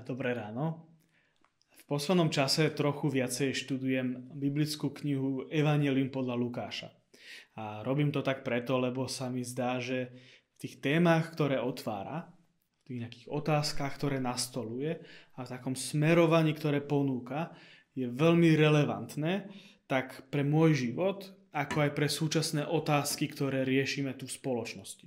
Dobré ráno. V poslednom čase trochu viacej študujem biblickú knihu Evangelium podľa Lukáša. A robím to tak preto, lebo sa mi zdá, že v tých témach, ktoré otvára, v tých nejakých otázkach, ktoré nastoluje a v takom smerovaní, ktoré ponúka, je veľmi relevantné tak pre môj život, ako aj pre súčasné otázky, ktoré riešime tu v spoločnosti.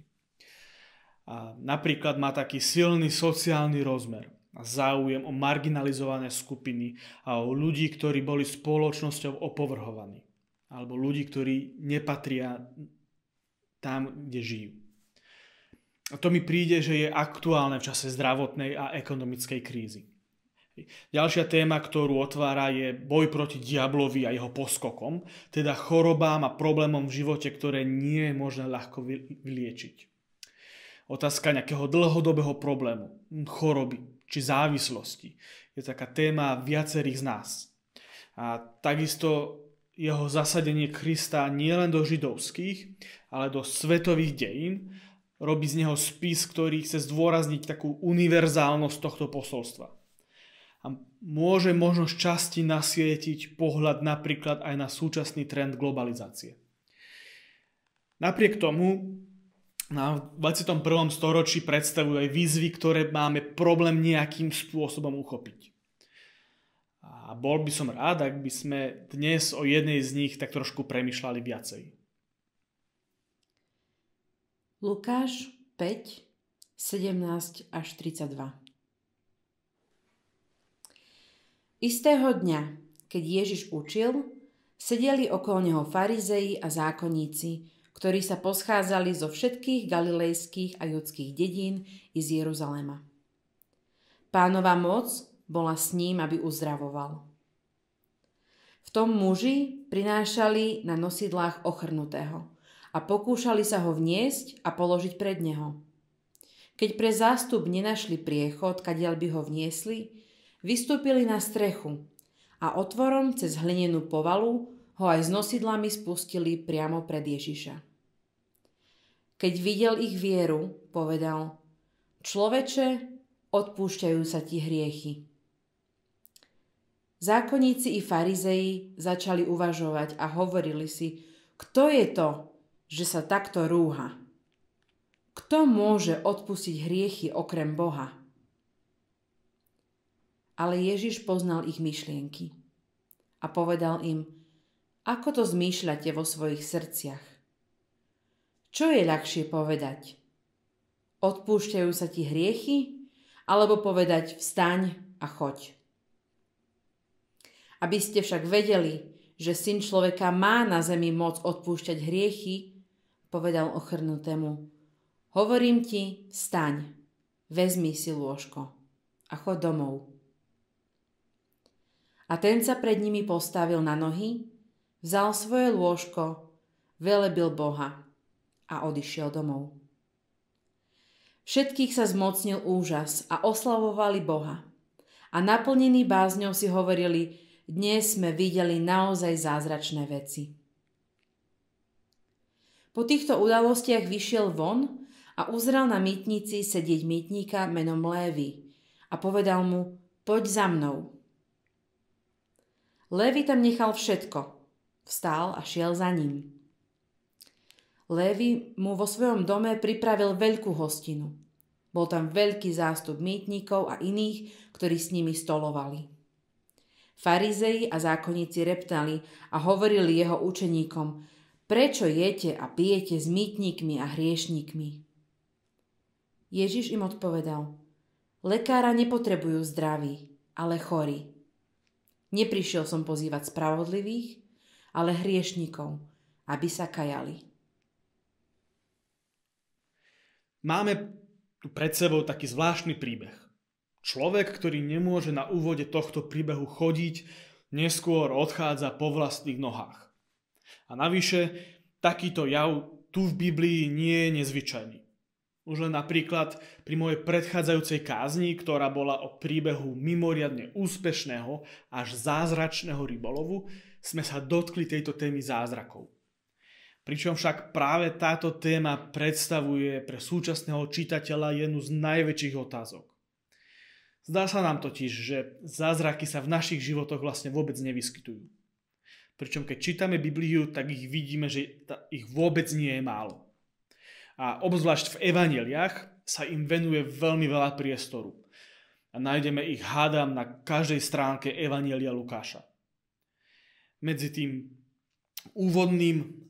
A napríklad má taký silný sociálny rozmer záujem o marginalizované skupiny a o ľudí, ktorí boli spoločnosťou opovrhovaní. Alebo ľudí, ktorí nepatria tam, kde žijú. A to mi príde, že je aktuálne v čase zdravotnej a ekonomickej krízy. Ďalšia téma, ktorú otvára, je boj proti diablovi a jeho poskokom, teda chorobám a problémom v živote, ktoré nie je možné ľahko vyliečiť. Otázka nejakého dlhodobého problému, choroby či závislosti je taká téma viacerých z nás. A takisto jeho zasadenie Krista nielen do židovských, ale do svetových dejín robí z neho spis, ktorý chce zdôrazniť takú univerzálnosť tohto posolstva a môže možno z časti nasvietiť pohľad napríklad aj na súčasný trend globalizácie. Napriek tomu na 21. storočí predstavujú aj výzvy, ktoré máme problém nejakým spôsobom uchopiť. A bol by som rád, ak by sme dnes o jednej z nich tak trošku premyšľali viacej. Lukáš 5, 17 až 32 Istého dňa, keď Ježiš učil, sedeli okolo neho farizei a zákonníci, ktorí sa poschádzali zo všetkých galilejských a judských dedín i z Jeruzalema. Pánova moc bola s ním, aby uzdravoval. V tom muži prinášali na nosidlách ochrnutého a pokúšali sa ho vniesť a položiť pred neho. Keď pre zástup nenašli priechod, kadiaľ by ho vniesli, Vystúpili na strechu a otvorom cez hlinenú povalu ho aj s nosidlami spustili priamo pred Ježiša. Keď videl ich vieru, povedal, človeče, odpúšťajú sa ti hriechy. Zákonníci i farizei začali uvažovať a hovorili si, kto je to, že sa takto rúha? Kto môže odpustiť hriechy okrem Boha? Ale Ježiš poznal ich myšlienky a povedal im, ako to zmýšľate vo svojich srdciach. Čo je ľahšie povedať? Odpúšťajú sa ti hriechy? Alebo povedať vstaň a choď? Aby ste však vedeli, že syn človeka má na zemi moc odpúšťať hriechy, povedal ochrnutému. Hovorím ti, staň, vezmi si lôžko a chod domov. A ten sa pred nimi postavil na nohy, vzal svoje lôžko, velebil Boha a odišiel domov. Všetkých sa zmocnil úžas a oslavovali Boha. A naplnení bázňou si hovorili, dnes sme videli naozaj zázračné veci. Po týchto udalostiach vyšiel von a uzrel na mýtnici sedieť mýtnika menom Lévy a povedal mu, poď za mnou. Lévy tam nechal všetko. Vstál a šiel za ním. Lévy mu vo svojom dome pripravil veľkú hostinu. Bol tam veľký zástup mýtnikov a iných, ktorí s nimi stolovali. Farizei a zákonníci reptali a hovorili jeho učeníkom, prečo jete a pijete s mýtnikmi a hriešnikmi? Ježiš im odpovedal, lekára nepotrebujú zdraví, ale chorí. Neprišiel som pozývať spravodlivých, ale hriešnikov, aby sa kajali. Máme tu pred sebou taký zvláštny príbeh. Človek, ktorý nemôže na úvode tohto príbehu chodiť, neskôr odchádza po vlastných nohách. A navyše, takýto jav tu v Biblii nie je nezvyčajný. Už len napríklad pri mojej predchádzajúcej kázni, ktorá bola o príbehu mimoriadne úspešného až zázračného rybolovu, sme sa dotkli tejto témy zázrakov. Pričom však práve táto téma predstavuje pre súčasného čitateľa jednu z najväčších otázok. Zdá sa nám totiž, že zázraky sa v našich životoch vlastne vôbec nevyskytujú. Pričom keď čítame Bibliu, tak ich vidíme, že ich vôbec nie je málo. A obzvlášť v evaneliách sa im venuje veľmi veľa priestoru. A nájdeme ich, hádam, na každej stránke Evanielia Lukáša. Medzi tým úvodným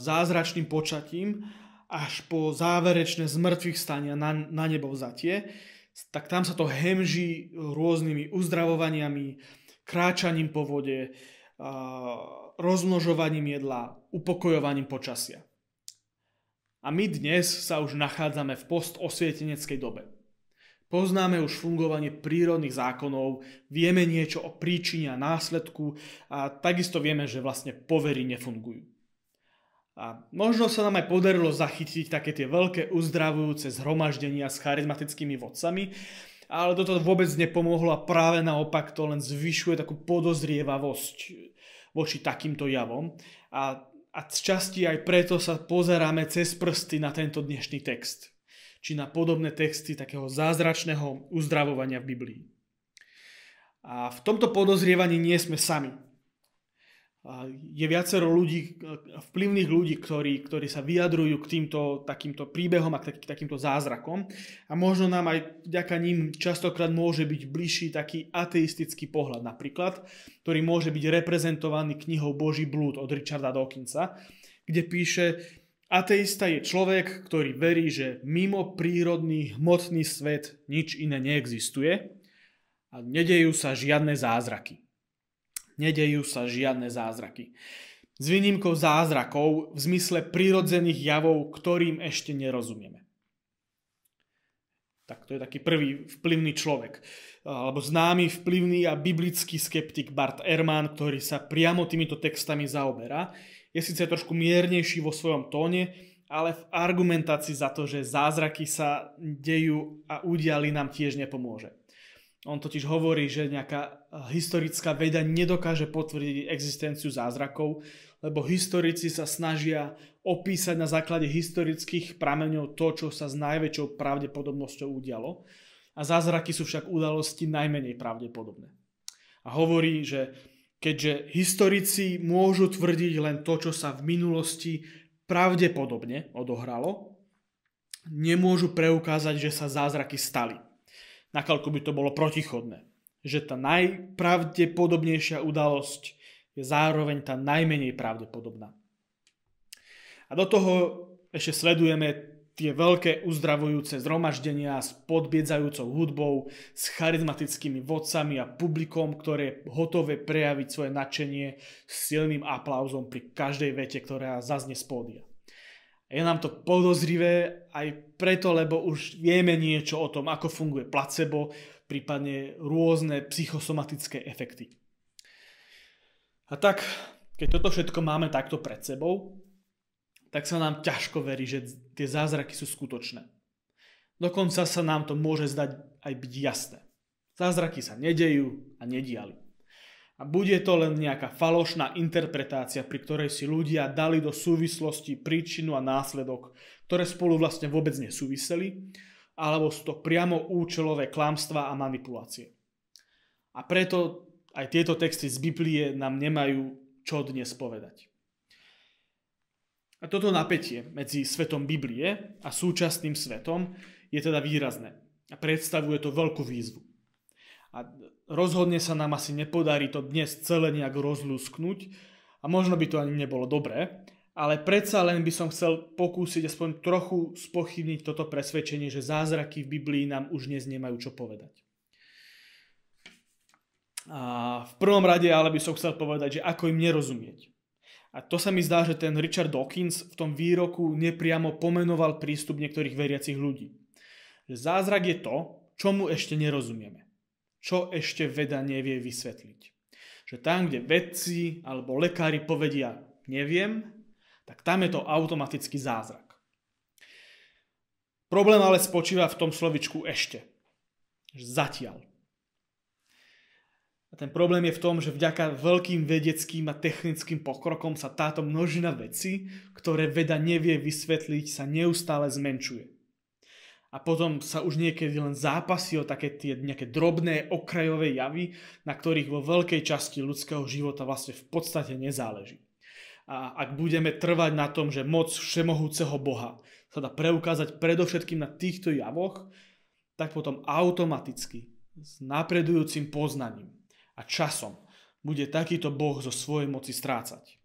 zázračným počatím až po záverečné zmrtvých stania na, na nebo vzatie, tak tam sa to hemží rôznymi uzdravovaniami, kráčaním po vode, rozmnožovaním jedla, upokojovaním počasia. A my dnes sa už nachádzame v postosvieteneckej dobe. Poznáme už fungovanie prírodných zákonov, vieme niečo o príčine a následku a takisto vieme, že vlastne povery nefungujú. A možno sa nám aj podarilo zachytiť také tie veľké uzdravujúce zhromaždenia s charizmatickými vodcami, ale toto vôbec nepomohlo a práve naopak to len zvyšuje takú podozrievavosť voči takýmto javom. A a z časti aj preto sa pozeráme cez prsty na tento dnešný text. Či na podobné texty takého zázračného uzdravovania v Biblii. A v tomto podozrievaní nie sme sami je viacero ľudí, vplyvných ľudí, ktorí, ktorí sa vyjadrujú k týmto takýmto príbehom a k takýmto zázrakom. A možno nám aj vďaka ním častokrát môže byť bližší taký ateistický pohľad napríklad, ktorý môže byť reprezentovaný knihou Boží blúd od Richarda Dawkinsa, kde píše, ateista je človek, ktorý verí, že mimo prírodný hmotný svet nič iné neexistuje a nedejú sa žiadne zázraky nedejú sa žiadne zázraky. S výnimkou zázrakov v zmysle prírodzených javov, ktorým ešte nerozumieme. Tak to je taký prvý vplyvný človek. Alebo známy vplyvný a biblický skeptik Bart Ehrman, ktorý sa priamo týmito textami zaoberá. Je síce trošku miernejší vo svojom tóne, ale v argumentácii za to, že zázraky sa dejú a udiali nám tiež nepomôže. On totiž hovorí, že nejaká historická veda nedokáže potvrdiť existenciu zázrakov, lebo historici sa snažia opísať na základe historických prameňov to, čo sa s najväčšou pravdepodobnosťou udialo. A zázraky sú však udalosti najmenej pravdepodobné. A hovorí, že keďže historici môžu tvrdiť len to, čo sa v minulosti pravdepodobne odohralo, nemôžu preukázať, že sa zázraky stali nakoľko by to bolo protichodné. Že tá najpravdepodobnejšia udalosť je zároveň tá najmenej pravdepodobná. A do toho ešte sledujeme tie veľké uzdravujúce zhromaždenia s podbiedzajúcou hudbou, s charizmatickými vodcami a publikom, ktoré je hotové prejaviť svoje nadšenie s silným aplauzom pri každej vete, ktorá zaznie z pódia. Je nám to podozrivé aj preto, lebo už vieme niečo o tom, ako funguje placebo, prípadne rôzne psychosomatické efekty. A tak, keď toto všetko máme takto pred sebou, tak sa nám ťažko verí, že tie zázraky sú skutočné. Dokonca sa nám to môže zdať aj byť jasné. Zázraky sa nedejú a nediali. A bude to len nejaká falošná interpretácia, pri ktorej si ľudia dali do súvislosti príčinu a následok, ktoré spolu vlastne vôbec nesúviseli, alebo sú to priamo účelové klamstvá a manipulácie. A preto aj tieto texty z Biblie nám nemajú čo dnes povedať. A toto napätie medzi svetom Biblie a súčasným svetom je teda výrazné a predstavuje to veľkú výzvu. A rozhodne sa nám asi nepodarí to dnes celé nejak rozlúsknuť a možno by to ani nebolo dobré, ale predsa len by som chcel pokúsiť aspoň trochu spochybniť toto presvedčenie, že zázraky v Biblii nám už dnes nemajú čo povedať. A v prvom rade ale by som chcel povedať, že ako im nerozumieť. A to sa mi zdá, že ten Richard Dawkins v tom výroku nepriamo pomenoval prístup niektorých veriacich ľudí. Zázrak je to, čomu ešte nerozumieme čo ešte veda nevie vysvetliť. Že tam, kde vedci alebo lekári povedia neviem, tak tam je to automatický zázrak. Problém ale spočíva v tom slovičku ešte. Zatiaľ. A ten problém je v tom, že vďaka veľkým vedeckým a technickým pokrokom sa táto množina veci, ktoré veda nevie vysvetliť, sa neustále zmenšuje. A potom sa už niekedy len zápasí o také tie nejaké drobné okrajové javy, na ktorých vo veľkej časti ľudského života vlastne v podstate nezáleží. A ak budeme trvať na tom, že moc všemohúceho Boha sa dá preukázať predovšetkým na týchto javoch, tak potom automaticky s napredujúcim poznaním a časom bude takýto Boh zo svojej moci strácať.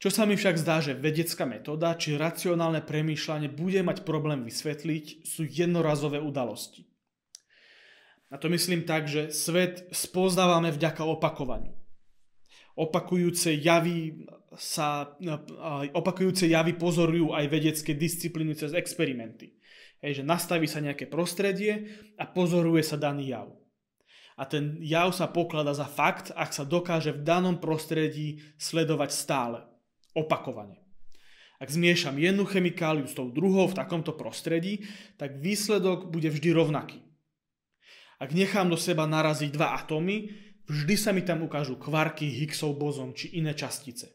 Čo sa mi však zdá, že vedecká metóda či racionálne premýšľanie bude mať problém vysvetliť, sú jednorazové udalosti. A to myslím tak, že svet spoznávame vďaka opakovaniu. Opakujúce javy, sa, opakujúce javy pozorujú aj vedecké disciplíny cez experimenty. Hej, že nastaví sa nejaké prostredie a pozoruje sa daný jav. A ten jav sa pokladá za fakt, ak sa dokáže v danom prostredí sledovať stále opakovane. Ak zmiešam jednu chemikáliu s tou druhou v takomto prostredí, tak výsledok bude vždy rovnaký. Ak nechám do seba naraziť dva atómy, vždy sa mi tam ukážu kvarky, Higgsov bozon či iné častice.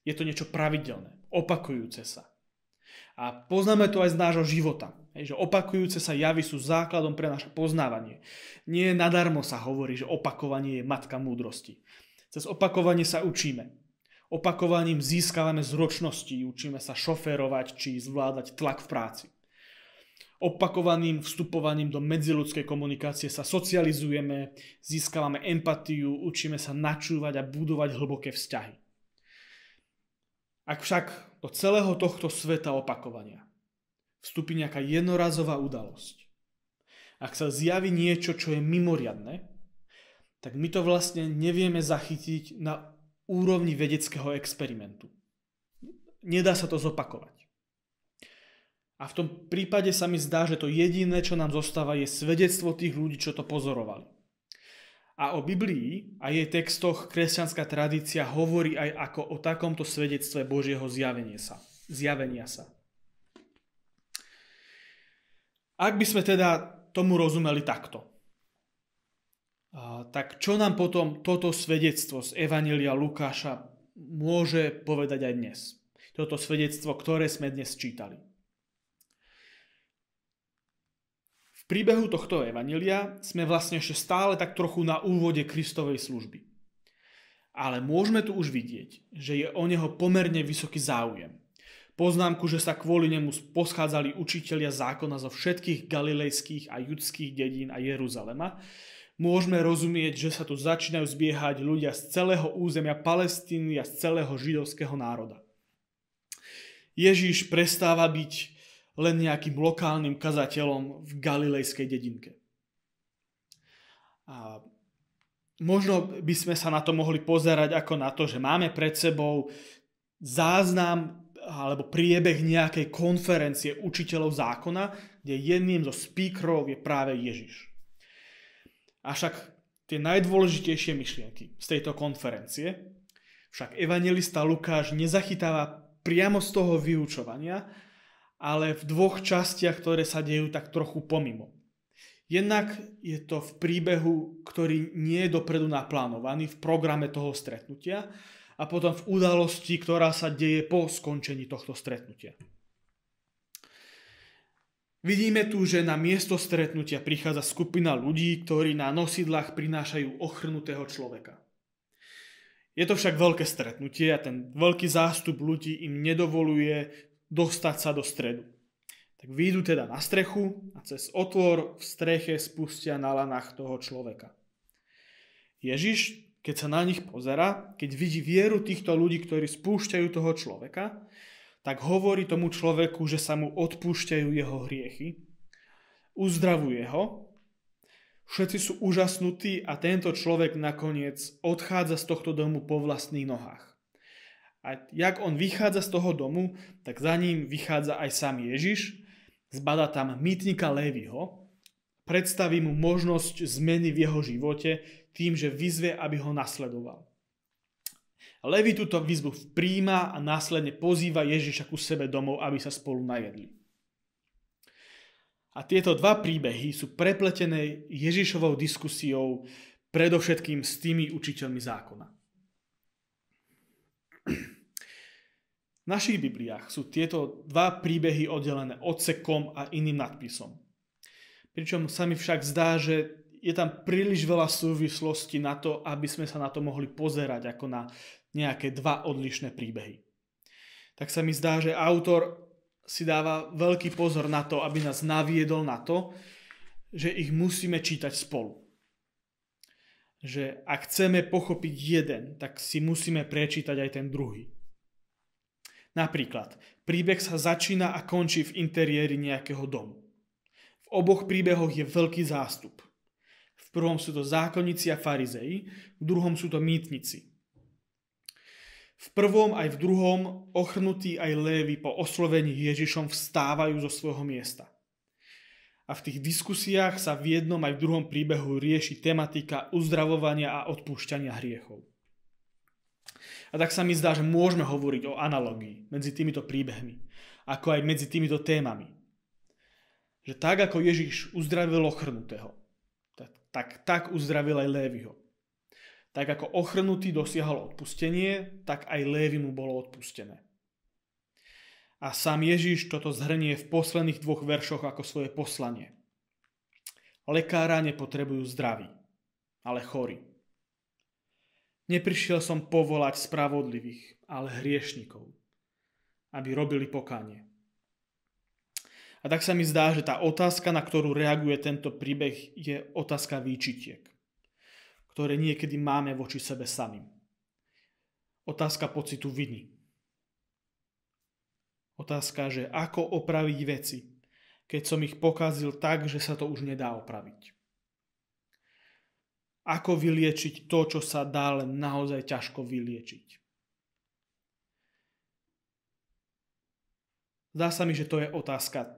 Je to niečo pravidelné, opakujúce sa. A poznáme to aj z nášho života, že opakujúce sa javy sú základom pre naše poznávanie. Nie nadarmo sa hovorí, že opakovanie je matka múdrosti. Cez opakovanie sa učíme. Opakovaním získavame zručnosti, učíme sa šoférovať či zvládať tlak v práci. Opakovaným vstupovaním do medziludskej komunikácie sa socializujeme, získavame empatiu, učíme sa načúvať a budovať hlboké vzťahy. Ak však do celého tohto sveta opakovania vstúpi nejaká jednorazová udalosť, ak sa zjaví niečo, čo je mimoriadne, tak my to vlastne nevieme zachytiť na úrovni vedeckého experimentu. Nedá sa to zopakovať. A v tom prípade sa mi zdá, že to jediné, čo nám zostáva, je svedectvo tých ľudí, čo to pozorovali. A o Biblii a jej textoch kresťanská tradícia hovorí aj ako o takomto svedectve Božieho zjavenia sa. Zjavenia sa. Ak by sme teda tomu rozumeli takto, tak čo nám potom toto svedectvo z Evanelia Lukáša môže povedať aj dnes? Toto svedectvo, ktoré sme dnes čítali. V príbehu tohto Evanelia sme vlastne ešte stále tak trochu na úvode Kristovej služby. Ale môžeme tu už vidieť, že je o neho pomerne vysoký záujem. Poznámku, že sa kvôli nemu poschádzali učitelia zákona zo všetkých galilejských a judských dedín a Jeruzalema, môžeme rozumieť, že sa tu začínajú zbiehať ľudia z celého územia Palestíny a z celého židovského národa. Ježíš prestáva byť len nejakým lokálnym kazateľom v galilejskej dedinke. A možno by sme sa na to mohli pozerať ako na to, že máme pred sebou záznam alebo priebeh nejakej konferencie učiteľov zákona, kde jedným zo speakerov je práve Ježiš. Avšak tie najdôležitejšie myšlienky z tejto konferencie však evangelista Lukáš nezachytáva priamo z toho vyučovania, ale v dvoch častiach, ktoré sa dejú tak trochu pomimo. Jednak je to v príbehu, ktorý nie je dopredu naplánovaný v programe toho stretnutia a potom v udalosti, ktorá sa deje po skončení tohto stretnutia. Vidíme tu, že na miesto stretnutia prichádza skupina ľudí, ktorí na nosidlách prinášajú ochrnutého človeka. Je to však veľké stretnutie a ten veľký zástup ľudí im nedovoluje dostať sa do stredu. Tak výjdu teda na strechu a cez otvor v streche spustia na lanách toho človeka. Ježiš, keď sa na nich pozera, keď vidí vieru týchto ľudí, ktorí spúšťajú toho človeka, tak hovorí tomu človeku, že sa mu odpúšťajú jeho hriechy, uzdravuje ho, všetci sú úžasnutí a tento človek nakoniec odchádza z tohto domu po vlastných nohách. A jak on vychádza z toho domu, tak za ním vychádza aj sám Ježiš, zbada tam mýtnika Lévyho, predstaví mu možnosť zmeny v jeho živote tým, že vyzve, aby ho nasledoval. Levi túto výzvu príjma a následne pozýva Ježiša ku sebe domov, aby sa spolu najedli. A tieto dva príbehy sú prepletené Ježišovou diskusiou predovšetkým s tými učiteľmi zákona. V našich Bibliách sú tieto dva príbehy oddelené odsekom a iným nadpisom. Pričom sa mi však zdá, že je tam príliš veľa súvislostí na to, aby sme sa na to mohli pozerať ako na nejaké dva odlišné príbehy. Tak sa mi zdá, že autor si dáva veľký pozor na to, aby nás naviedol na to, že ich musíme čítať spolu. Že ak chceme pochopiť jeden, tak si musíme prečítať aj ten druhý. Napríklad, príbeh sa začína a končí v interiéri nejakého domu. V oboch príbehoch je veľký zástup. Prvom sú to zákonníci a farizei, v druhom sú to mýtnici. V prvom aj v druhom ochrnutí aj lévy po oslovení Ježišom vstávajú zo svojho miesta. A v tých diskusiách sa v jednom aj v druhom príbehu rieši tematika uzdravovania a odpúšťania hriechov. A tak sa mi zdá, že môžeme hovoriť o analogii medzi týmito príbehmi, ako aj medzi týmito témami. Že tak, ako Ježiš uzdravil ochrnutého, tak, tak, uzdravil aj Lévyho. Tak ako ochrnutý dosiahol odpustenie, tak aj Lévy mu bolo odpustené. A sám Ježiš toto zhrnie v posledných dvoch veršoch ako svoje poslanie. Lekára nepotrebujú zdraví, ale chorí. Neprišiel som povolať spravodlivých, ale hriešnikov, aby robili pokánie. A tak sa mi zdá, že tá otázka, na ktorú reaguje tento príbeh, je otázka výčitiek, ktoré niekedy máme voči sebe samým. Otázka pocitu viny. Otázka, že ako opraviť veci, keď som ich pokazil tak, že sa to už nedá opraviť. Ako vyliečiť to, čo sa dá len naozaj ťažko vyliečiť. Zdá sa mi, že to je otázka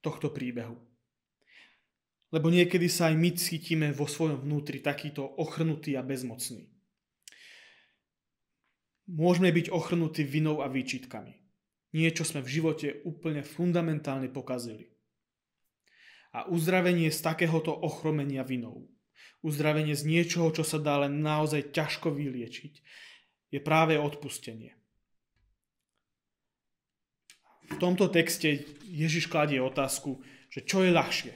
tohto príbehu. Lebo niekedy sa aj my cítime vo svojom vnútri takýto ochrnutý a bezmocný. Môžeme byť ochrnutí vinou a výčitkami. Niečo sme v živote úplne fundamentálne pokazili. A uzdravenie z takéhoto ochromenia vinou uzdravenie z niečoho, čo sa dá len naozaj ťažko vyliečiť, je práve odpustenie. V tomto texte Ježiš kladie otázku, že čo je ľahšie.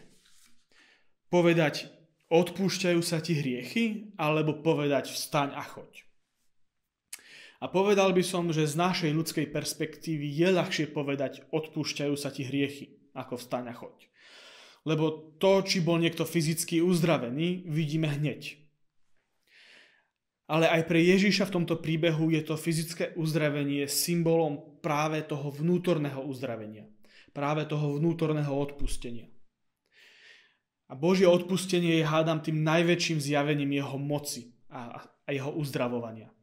Povedať, odpúšťajú sa ti hriechy, alebo povedať, vstaň a choď. A povedal by som, že z našej ľudskej perspektívy je ľahšie povedať, odpúšťajú sa ti hriechy, ako vstaň a choď. Lebo to, či bol niekto fyzicky uzdravený, vidíme hneď. Ale aj pre Ježíša v tomto príbehu je to fyzické uzdravenie symbolom práve toho vnútorného uzdravenia. Práve toho vnútorného odpustenia. A Božie odpustenie je, hádam, tým najväčším zjavením jeho moci a, a jeho uzdravovania.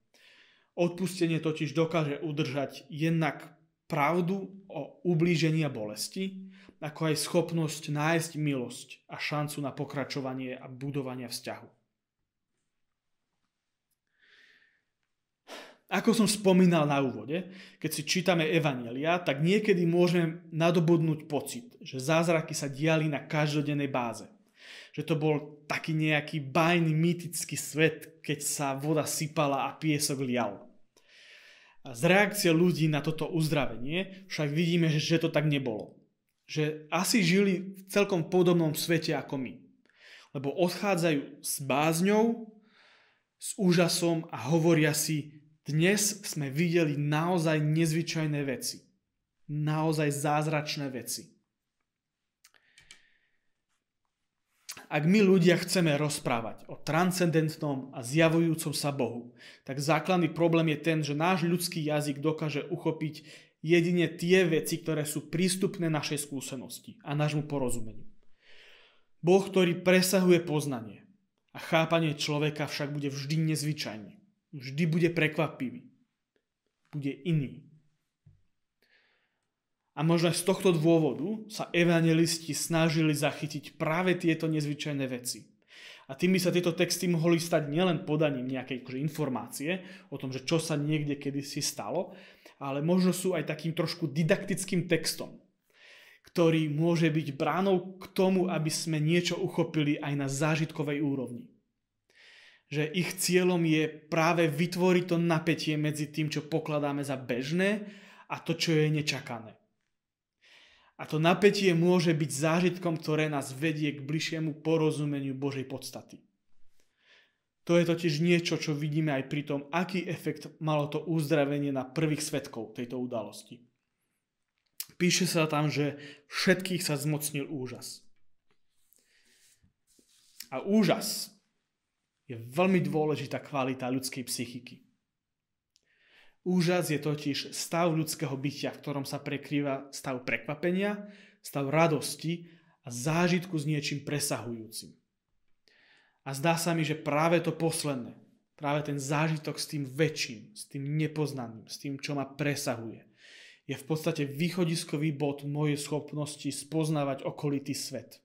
Odpustenie totiž dokáže udržať jednak pravdu o ublížení a bolesti, ako aj schopnosť nájsť milosť a šancu na pokračovanie a budovanie vzťahu. Ako som spomínal na úvode, keď si čítame Evanelia, tak niekedy môžeme nadobudnúť pocit, že zázraky sa diali na každodennej báze. Že to bol taký nejaký bajný, mýtický svet, keď sa voda sypala a piesok lial. A z reakcie ľudí na toto uzdravenie však vidíme, že to tak nebolo že asi žili v celkom podobnom svete ako my. Lebo odchádzajú s bázňou, s úžasom a hovoria si, dnes sme videli naozaj nezvyčajné veci. Naozaj zázračné veci. Ak my ľudia chceme rozprávať o transcendentnom a zjavujúcom sa Bohu, tak základný problém je ten, že náš ľudský jazyk dokáže uchopiť jedine tie veci, ktoré sú prístupné našej skúsenosti a nášmu porozumeniu. Boh, ktorý presahuje poznanie a chápanie človeka však bude vždy nezvyčajný. Vždy bude prekvapivý. Bude iný. A možno z tohto dôvodu sa evangelisti snažili zachytiť práve tieto nezvyčajné veci. A tým by sa tieto texty mohli stať nielen podaním nejakej akože, informácie o tom, že čo sa niekde kedysi stalo, ale možno sú aj takým trošku didaktickým textom, ktorý môže byť bránou k tomu, aby sme niečo uchopili aj na zážitkovej úrovni. Že ich cieľom je práve vytvoriť to napätie medzi tým, čo pokladáme za bežné a to, čo je nečakané. A to napätie môže byť zážitkom, ktoré nás vedie k bližšiemu porozumeniu Božej podstaty. To je totiž niečo, čo vidíme aj pri tom, aký efekt malo to uzdravenie na prvých svetkov tejto udalosti. Píše sa tam, že všetkých sa zmocnil úžas. A úžas je veľmi dôležitá kvalita ľudskej psychiky. Úžas je totiž stav ľudského bytia, v ktorom sa prekrýva stav prekvapenia, stav radosti a zážitku s niečím presahujúcim. A zdá sa mi, že práve to posledné, práve ten zážitok s tým väčším, s tým nepoznaným, s tým, čo ma presahuje, je v podstate východiskový bod mojej schopnosti spoznávať okolitý svet.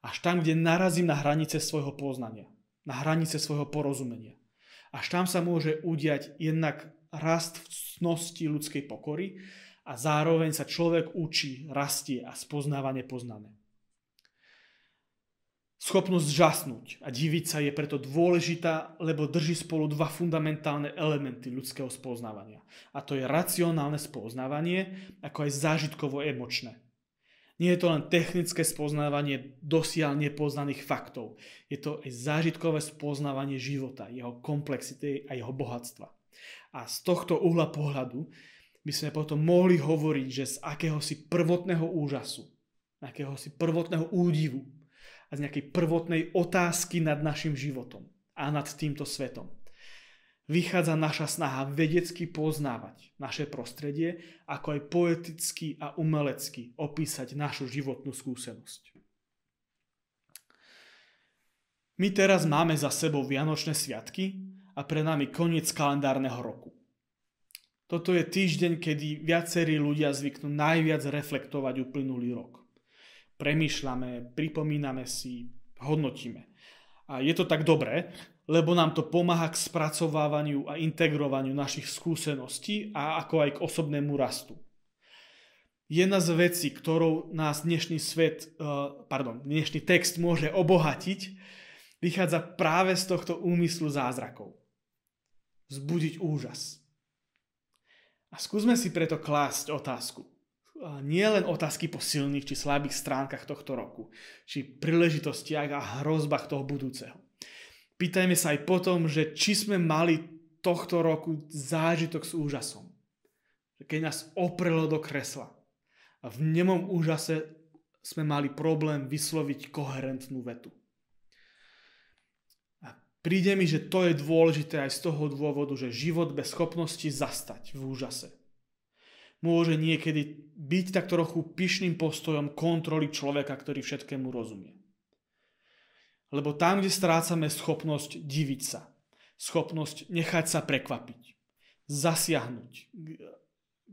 Až tam, kde narazím na hranice svojho poznania, na hranice svojho porozumenia. Až tam sa môže udiať jednak rast v cnosti ľudskej pokory a zároveň sa človek učí, rastie a spoznáva nepoznané. Schopnosť žasnúť a diviť sa je preto dôležitá, lebo drží spolu dva fundamentálne elementy ľudského spoznávania. A to je racionálne spoznávanie, ako aj zážitkovo-emočné. Nie je to len technické spoznávanie dosiaľ nepoznaných faktov. Je to aj zážitkové spoznávanie života, jeho komplexity a jeho bohatstva. A z tohto uhla pohľadu by sme potom mohli hovoriť, že z akéhosi prvotného úžasu, akéhosi prvotného údivu a z nejakej prvotnej otázky nad našim životom a nad týmto svetom vychádza naša snaha vedecky poznávať naše prostredie, ako aj poeticky a umelecky opísať našu životnú skúsenosť. My teraz máme za sebou Vianočné sviatky a pre nami koniec kalendárneho roku. Toto je týždeň, kedy viacerí ľudia zvyknú najviac reflektovať uplynulý rok. Premýšľame, pripomíname si, hodnotíme. A je to tak dobré, lebo nám to pomáha k spracovávaniu a integrovaniu našich skúseností a ako aj k osobnému rastu. Jedna z vecí, ktorou nás dnešný svet, eh, pardon, dnešný text môže obohatiť, vychádza práve z tohto úmyslu zázrakov vzbudiť úžas. A skúsme si preto klásť otázku. Nie len otázky po silných či slabých stránkach tohto roku, či príležitostiach a hrozbách toho budúceho. Pýtajme sa aj potom, že či sme mali tohto roku zážitok s úžasom. Keď nás oprelo do kresla a v nemom úžase sme mali problém vysloviť koherentnú vetu. Príde mi, že to je dôležité aj z toho dôvodu, že život bez schopnosti zastať v úžase môže niekedy byť tak trochu pyšným postojom kontroly človeka, ktorý všetkému rozumie. Lebo tam, kde strácame schopnosť diviť sa, schopnosť nechať sa prekvapiť, zasiahnuť,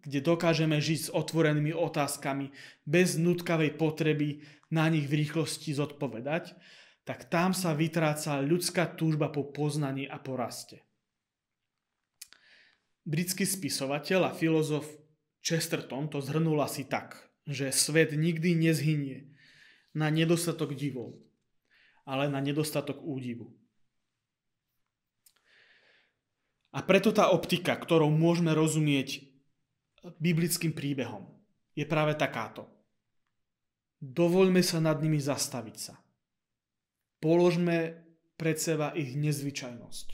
kde dokážeme žiť s otvorenými otázkami bez nutkavej potreby na nich v rýchlosti zodpovedať, tak tam sa vytráca ľudská túžba po poznaní a poraste. Britský spisovateľ a filozof Chesterton to zhrnul asi tak, že svet nikdy nezhynie na nedostatok divov, ale na nedostatok údivu. A preto tá optika, ktorou môžeme rozumieť biblickým príbehom, je práve takáto. Dovoľme sa nad nimi zastaviť sa položme pred seba ich nezvyčajnosť.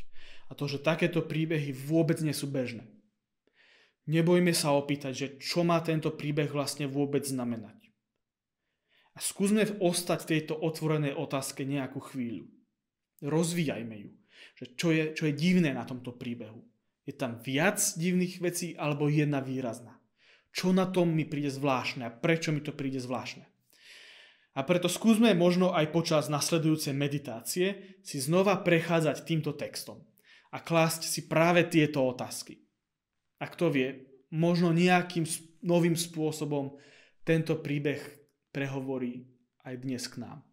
A to, že takéto príbehy vôbec nie sú bežné. Nebojme sa opýtať, že čo má tento príbeh vlastne vôbec znamenať. A skúsme ostať v tejto otvorenej otázke nejakú chvíľu. Rozvíjajme ju. Že čo, je, čo je divné na tomto príbehu. Je tam viac divných vecí alebo jedna výrazná. Čo na tom mi príde zvláštne a prečo mi to príde zvláštne. A preto skúsme možno aj počas nasledujúcej meditácie si znova prechádzať týmto textom a klásť si práve tieto otázky. A kto vie, možno nejakým novým spôsobom tento príbeh prehovorí aj dnes k nám.